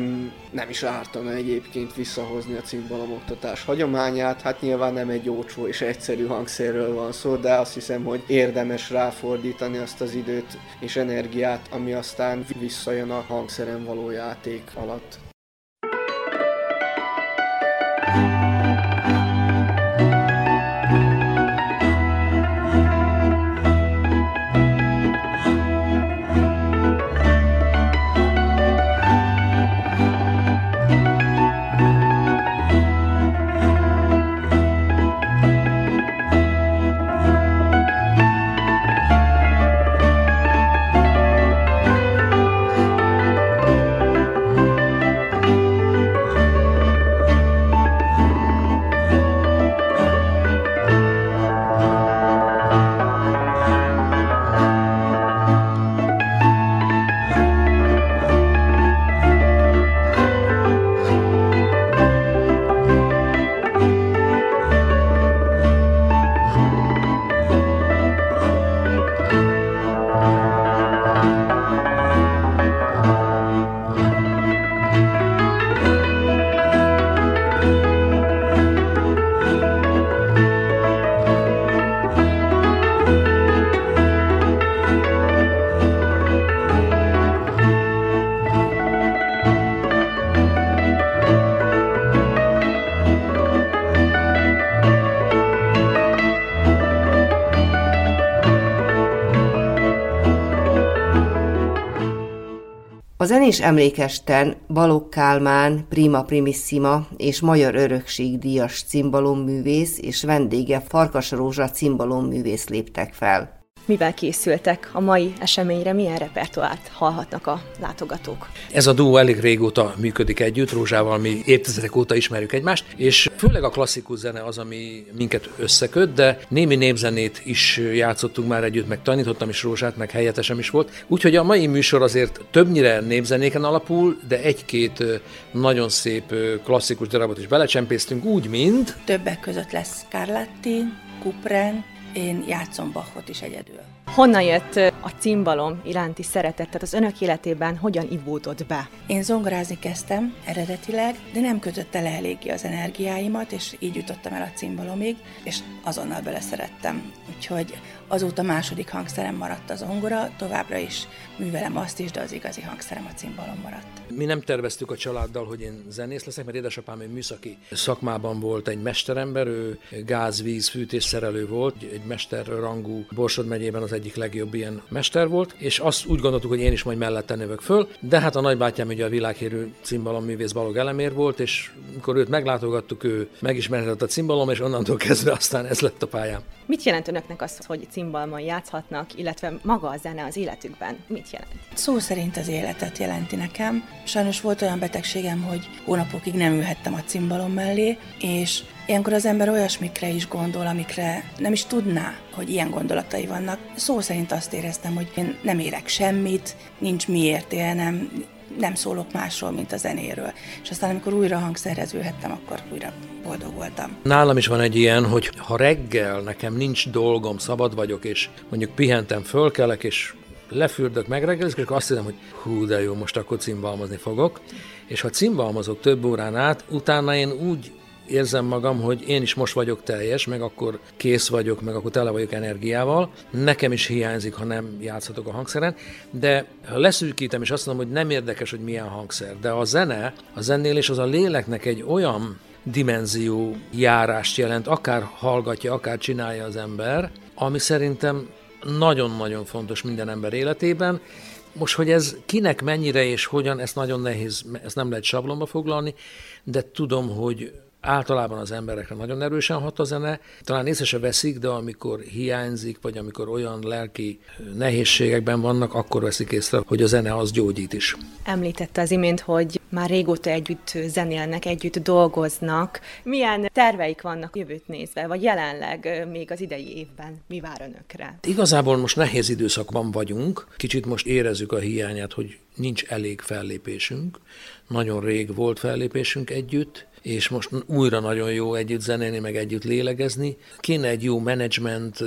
nem is ártana egyébként visszahozni a cimbalomoktatás hagyományát. Hát nyilván nem egy ócsó és egyszerű hangszerről van szó, de azt hiszem, hogy érdemes ráfordítani azt az időt és energiát, ami aztán visszajön a hangszeren való játék alatt. A zenés emlékesten Balogh Kálmán, Prima Primissima és Magyar Örökség díjas cimbalomművész és vendége Farkas Rózsa cimbalomművész léptek fel mivel készültek a mai eseményre, milyen repertoárt hallhatnak a látogatók. Ez a duó elég régóta működik együtt, Rózsával mi évtizedek óta ismerjük egymást, és főleg a klasszikus zene az, ami minket összeköt, de némi népzenét is játszottunk már együtt, meg tanítottam is Rózsát, meg helyettesem is volt. Úgyhogy a mai műsor azért többnyire népzenéken alapul, de egy-két nagyon szép klasszikus darabot is belecsempésztünk, úgy, mint... Többek között lesz Scarlatti, Kupren, én játszom Bachot is egyedül. Honnan jött a cimbalom iránti szeretet, tehát az önök életében hogyan ivódott be? Én zongorázni kezdtem eredetileg, de nem kötötte le eléggé az energiáimat, és így jutottam el a cimbalomig, és azonnal beleszerettem. Úgyhogy azóta második hangszerem maradt a zongora, továbbra is művelem azt is, de az igazi hangszerem a cimbalom maradt. Mi nem terveztük a családdal, hogy én zenész leszek, mert édesapám egy műszaki szakmában volt egy mesterember, ő gázvíz fűtésszerelő volt, egy mesterrangú Borsod megyében az egyik legjobb ilyen mester volt, és azt úgy gondoltuk, hogy én is majd mellette növök föl, de hát a nagybátyám ugye a világhírű művész Balog Elemér volt, és amikor őt meglátogattuk, ő megismerhetett a cimbalom, és onnantól kezdve aztán ez lett a pályám. Mit jelent önöknek az, hogy cimbalmon játszhatnak, illetve maga a zene az életükben? Mit jelent? Szó szerint az életet jelenti nekem. Sajnos volt olyan betegségem, hogy hónapokig nem ülhettem a cimbalom mellé, és Ilyenkor az ember olyasmikre is gondol, amikre nem is tudná, hogy ilyen gondolatai vannak. Szó szerint azt éreztem, hogy én nem érek semmit, nincs miért élnem, nem szólok másról, mint a zenéről. És aztán, amikor újra hangszerezőhettem, akkor újra boldog voltam. Nálam is van egy ilyen, hogy ha reggel nekem nincs dolgom, szabad vagyok, és mondjuk pihentem, fölkelek, és lefürdök, megreggelizik, és akkor azt hiszem, hogy hú, de jó, most akkor cimbalmazni fogok. És ha cimbalmazok több órán át, utána én úgy érzem magam, hogy én is most vagyok teljes, meg akkor kész vagyok, meg akkor tele vagyok energiával. Nekem is hiányzik, ha nem játszhatok a hangszeren, de ha leszűkítem, és azt mondom, hogy nem érdekes, hogy milyen hangszer, de a zene, a zenélés az a léleknek egy olyan dimenzió járást jelent, akár hallgatja, akár csinálja az ember, ami szerintem nagyon-nagyon fontos minden ember életében. Most, hogy ez kinek mennyire és hogyan, ezt nagyon nehéz, ezt nem lehet sablonba foglalni, de tudom, hogy általában az emberekre nagyon erősen hat a zene. Talán észre se veszik, de amikor hiányzik, vagy amikor olyan lelki nehézségekben vannak, akkor veszik észre, hogy a zene az gyógyít is. Említette az imént, hogy már régóta együtt zenélnek, együtt dolgoznak. Milyen terveik vannak jövőt nézve, vagy jelenleg még az idei évben? Mi vár önökre? Igazából most nehéz időszakban vagyunk. Kicsit most érezzük a hiányát, hogy nincs elég fellépésünk. Nagyon rég volt fellépésünk együtt, és most újra nagyon jó együtt zenélni, meg együtt lélegezni. Kéne egy jó menedzsment.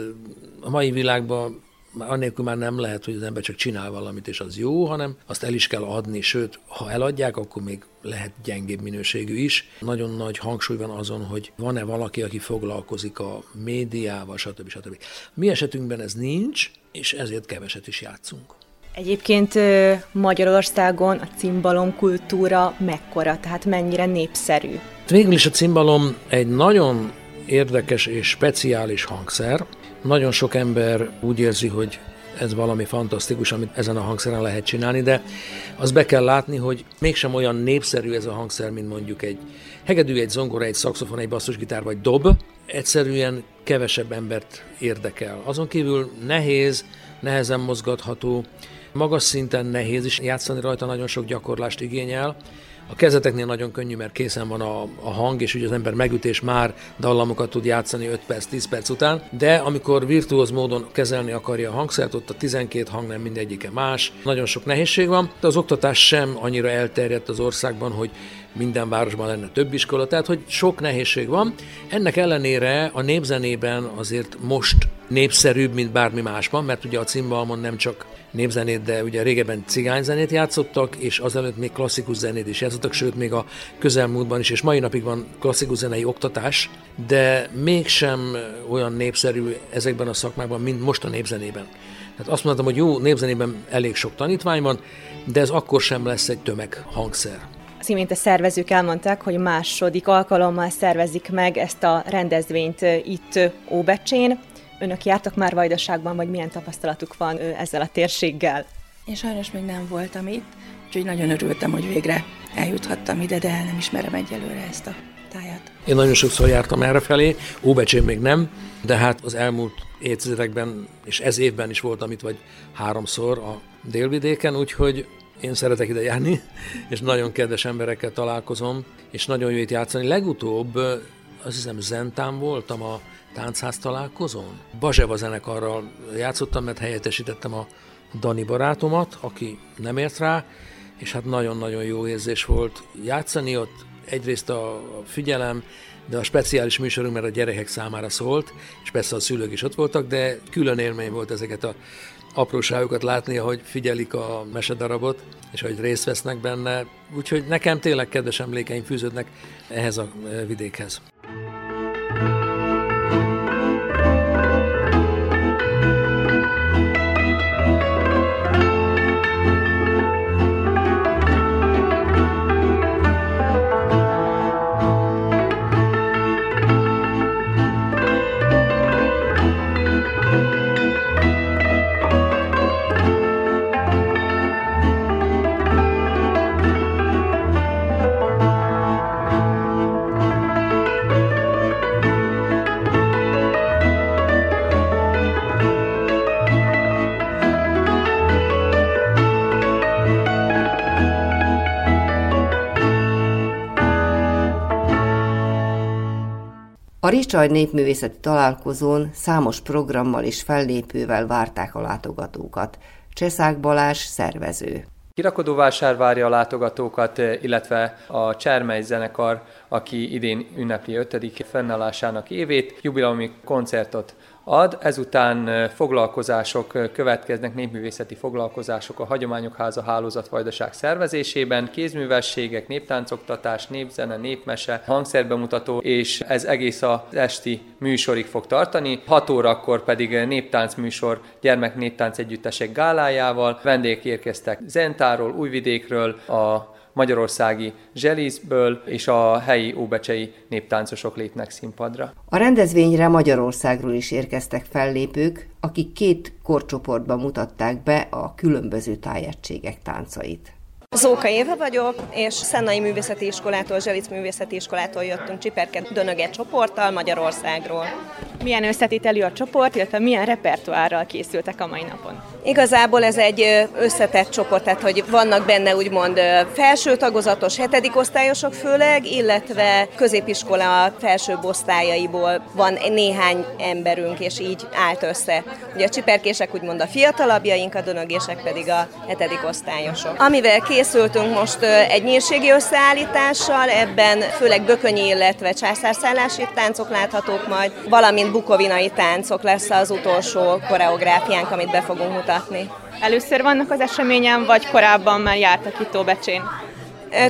A mai világban annélkül már nem lehet, hogy az ember csak csinál valamit, és az jó, hanem azt el is kell adni, sőt, ha eladják, akkor még lehet gyengébb minőségű is. Nagyon nagy hangsúly van azon, hogy van-e valaki, aki foglalkozik a médiával, stb. stb. Mi esetünkben ez nincs, és ezért keveset is játszunk. Egyébként Magyarországon a cimbalom kultúra mekkora, tehát mennyire népszerű? Végül is a cimbalom egy nagyon érdekes és speciális hangszer. Nagyon sok ember úgy érzi, hogy ez valami fantasztikus, amit ezen a hangszeren lehet csinálni, de az be kell látni, hogy mégsem olyan népszerű ez a hangszer, mint mondjuk egy hegedű, egy zongora, egy szaxofon, egy basszusgitár vagy dob. Egyszerűen kevesebb embert érdekel. Azon kívül nehéz, nehezen mozgatható, Magas szinten nehéz is játszani rajta, nagyon sok gyakorlást igényel. A kezeteknél nagyon könnyű, mert készen van a, a hang, és ugye az ember megütés már dallamokat tud játszani 5 perc, 10 perc után, de amikor virtuóz módon kezelni akarja a hangszert, ott a 12 hang nem mindegyike más, nagyon sok nehézség van, de az oktatás sem annyira elterjedt az országban, hogy minden városban lenne több iskola, tehát hogy sok nehézség van. Ennek ellenére a népzenében azért most népszerűbb, mint bármi másban, mert ugye a cimbalmon nem csak népzenét, de ugye régebben cigányzenét játszottak, és azelőtt még klasszikus zenét is játszottak, sőt még a közelmúltban is, és mai napig van klasszikus zenei oktatás, de mégsem olyan népszerű ezekben a szakmákban, mint most a népzenében. Tehát azt mondtam, hogy jó, népzenében elég sok tanítvány van, de ez akkor sem lesz egy tömeg hangszer. Az imént a szervezők elmondták, hogy második alkalommal szervezik meg ezt a rendezvényt itt Óbecsén. Önök jártak már Vajdaságban, vagy milyen tapasztalatuk van ezzel a térséggel? Én sajnos még nem voltam itt, úgyhogy nagyon örültem, hogy végre eljuthattam ide, de nem ismerem egyelőre ezt a tájat. Én nagyon sokszor jártam erre felé, Óbecsén még nem, de hát az elmúlt évtizedekben, és ez évben is voltam itt, vagy háromszor a délvidéken, úgyhogy én szeretek ide járni, (laughs) és nagyon kedves emberekkel találkozom, és nagyon jó itt játszani. Legutóbb, azt hiszem Zentán voltam a táncház találkozón. Bazseva zenekarral játszottam, mert helyettesítettem a Dani barátomat, aki nem ért rá, és hát nagyon-nagyon jó érzés volt játszani ott. Egyrészt a figyelem, de a speciális műsorunk, mert a gyerekek számára szólt, és persze a szülők is ott voltak, de külön élmény volt ezeket a apróságokat látni, ahogy figyelik a mesedarabot, és hogy részt vesznek benne. Úgyhogy nekem tényleg kedves emlékeim fűződnek ehhez a vidékhez. A Ricsaj népművészeti találkozón számos programmal és fellépővel várták a látogatókat. Cseszák Balázs szervező. Kirakodóvásár várja a látogatókat, illetve a Csermely zenekar, aki idén ünnepli 5. fennállásának évét, jubileumi koncertot ad, ezután foglalkozások következnek, népművészeti foglalkozások a Hagyományok Háza Hálózat Vajdaság szervezésében, kézművességek, néptáncoktatás, népzene, népmese, hangszerbemutató, és ez egész az esti műsorig fog tartani. 6 órakor pedig néptánc műsor gyermek néptánc együttesek gálájával. Vendégek érkeztek Zentáról, Újvidékről, a magyarországi zselizből és a helyi óbecsei néptáncosok lépnek színpadra. A rendezvényre Magyarországról is érkeztek fellépők, akik két korcsoportban mutatták be a különböző tájegységek táncait. Zóka Éva vagyok, és Szennai Művészeti Iskolától, Zselic Művészeti Iskolától jöttünk Csiperke Dönöge csoporttal Magyarországról. Milyen összetételű a csoport, illetve milyen repertoárral készültek a mai napon? Igazából ez egy összetett csoport, tehát hogy vannak benne úgymond felső tagozatos, hetedik osztályosok főleg, illetve középiskola felsőbb osztályaiból van néhány emberünk, és így állt össze. Ugye a csiperkések úgymond a fiatalabbjaink, a dönögések pedig a hetedik osztályosok. Amivel készültünk most egy nyírségi összeállítással, ebben főleg bökönyi, illetve császárszállási táncok láthatók majd, valamint bukovinai táncok lesz az utolsó koreográfiánk, amit be fogunk mutatni. Először vannak az eseményen, vagy korábban már jártak itt Tóbecsén?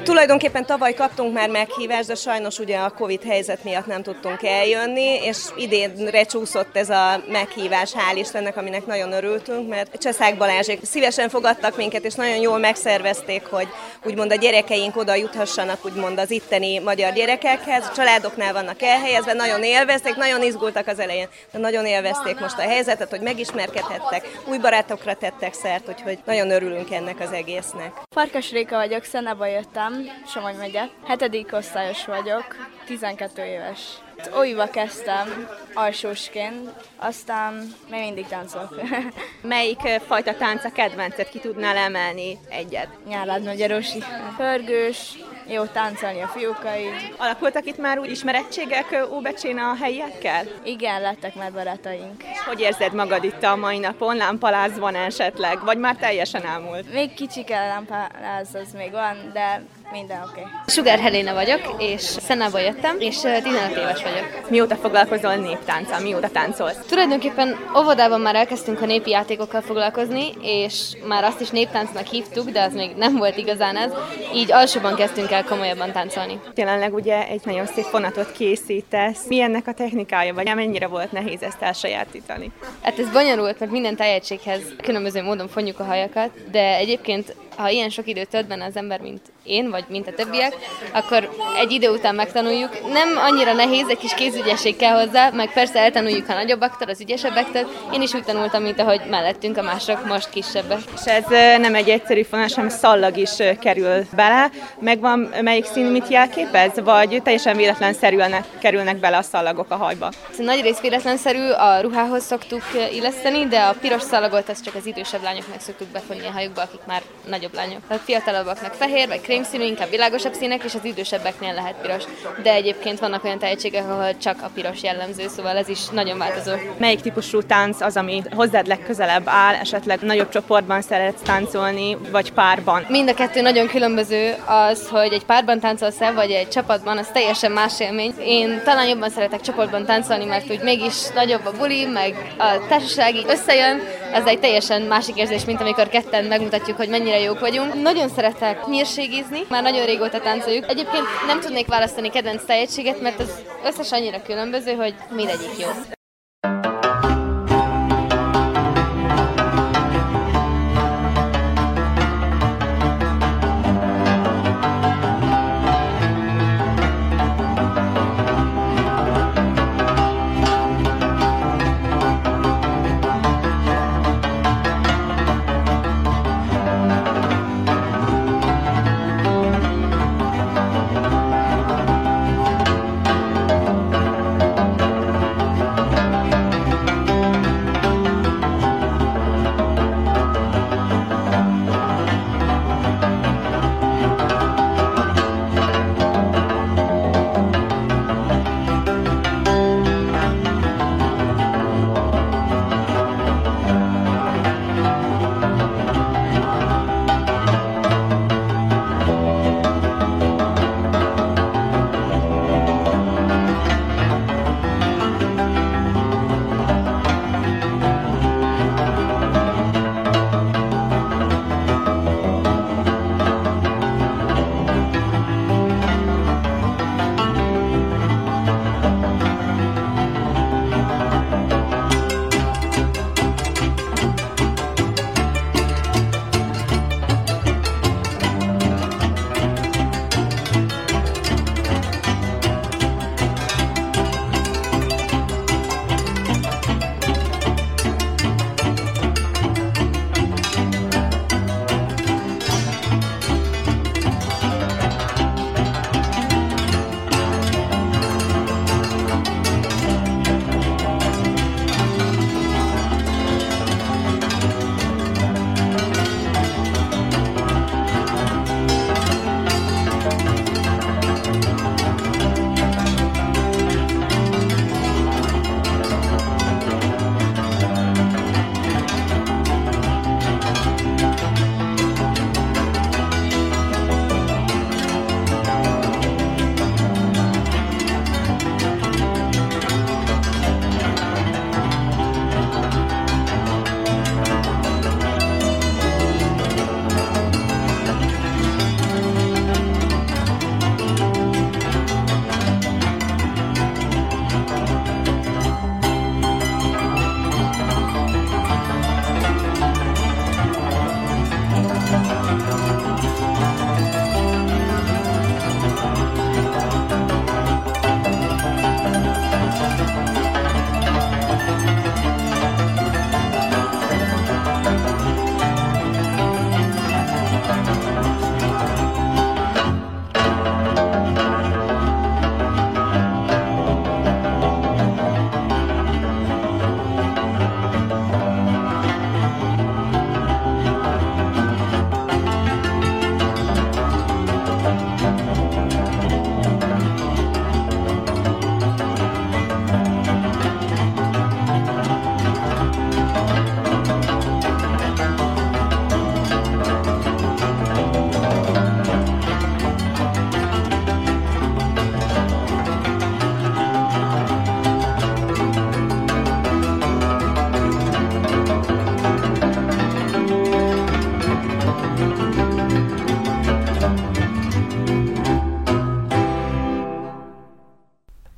Tulajdonképpen tavaly kaptunk már meghívást, de sajnos ugye a Covid helyzet miatt nem tudtunk eljönni, és idénre csúszott ez a meghívás, hál' Istennek, aminek nagyon örültünk, mert Cseszák Balázsék szívesen fogadtak minket, és nagyon jól megszervezték, hogy úgymond a gyerekeink oda juthassanak, úgymond az itteni magyar gyerekekhez. A családoknál vannak elhelyezve, nagyon élvezték, nagyon izgultak az elején, de nagyon élvezték most a helyzetet, hogy megismerkedhettek, új barátokra tettek szert, úgyhogy nagyon örülünk ennek az egésznek. Farkas Réka vagyok, Szeneba jöttem, Somogy megye. Hetedik osztályos vagyok, 12 éves. Óiva kezdtem alsósként, aztán még mindig táncolok. (laughs) Melyik fajta tánc a kedvencet? Ki tudnál emelni egyet? Nyálád Magyarosi. Pörgős, jó táncolni a fiúkai. Alakultak itt már úgy ismerettségek Óbecsén a helyiekkel? Igen, lettek már barátaink. Hogy érzed magad itt a mai napon? Lámpaláz van esetleg? Vagy már teljesen elmúlt? Még kicsike lámpaláz az még van, de minden oké. Okay. Sugár Helena vagyok, és Szennából jöttem, és 15 éves vagyok. Mióta foglalkozol néptánccal? Mióta táncolsz? Tulajdonképpen óvodában már elkezdtünk a népi játékokkal foglalkozni, és már azt is néptáncnak hívtuk, de az még nem volt igazán ez. Így alsóban kezdtünk el komolyabban táncolni. Jelenleg ugye egy nagyon szép fonatot készítesz. Mi ennek a technikája, vagy mennyire volt nehéz ezt elsajátítani? Hát ez bonyolult, mert minden tájegységhez különböző módon fonjuk a hajakat, de egyébként ha ilyen sok időt tölt benne az ember, mint én, vagy mint a többiek, akkor egy idő után megtanuljuk. Nem annyira nehéz, egy kis kézügyesség kell hozzá, meg persze eltanuljuk a nagyobbaktól, az ügyesebbektől. Én is úgy tanultam, mint ahogy mellettünk a mások, most kisebbek. És ez nem egy egyszerű fonás, hanem szallag is kerül bele. Megvan melyik szín mit jelképez, vagy teljesen véletlenszerűen kerülnek bele a szallagok a hajba? Nagy rész véletlenszerű, a ruhához szoktuk illeszteni, de a piros szallagot azt csak az idősebb lányoknak szoktuk befonni a hajukba, akik már nagyobb lányok. A fiatalabbaknak fehér vagy krémszínű, inkább világosabb színek, és az idősebbeknél lehet piros. De egyébként vannak olyan tehetségek, ahol csak a piros jellemző, szóval ez is nagyon változó. Melyik típusú tánc az, ami hozzád legközelebb áll, esetleg nagyobb csoportban szeretsz táncolni, vagy párban? Mind a kettő nagyon különböző az, hogy egy párban táncolsz el, vagy egy csapatban, az teljesen más élmény. Én talán jobban szeretek csoportban táncolni, mert úgy mégis nagyobb a buli, meg a társaság így összejön, ez egy teljesen másik érzés, mint amikor ketten megmutatjuk, hogy mennyire jók vagyunk. Nagyon szeretek nyírségizni, már nagyon régóta táncoljuk. Egyébként nem tudnék választani kedvenc tehetséget, mert az összes annyira különböző, hogy mindegyik jó.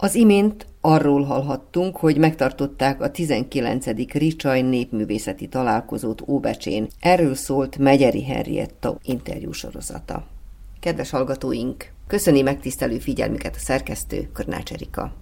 Az imént arról hallhattunk, hogy megtartották a 19. Ricsaj népművészeti találkozót Óbecsén. Erről szólt Megyeri Henrietta interjúsorozata. Kedves hallgatóink, köszöni megtisztelő figyelmüket a szerkesztő Körnács Erika.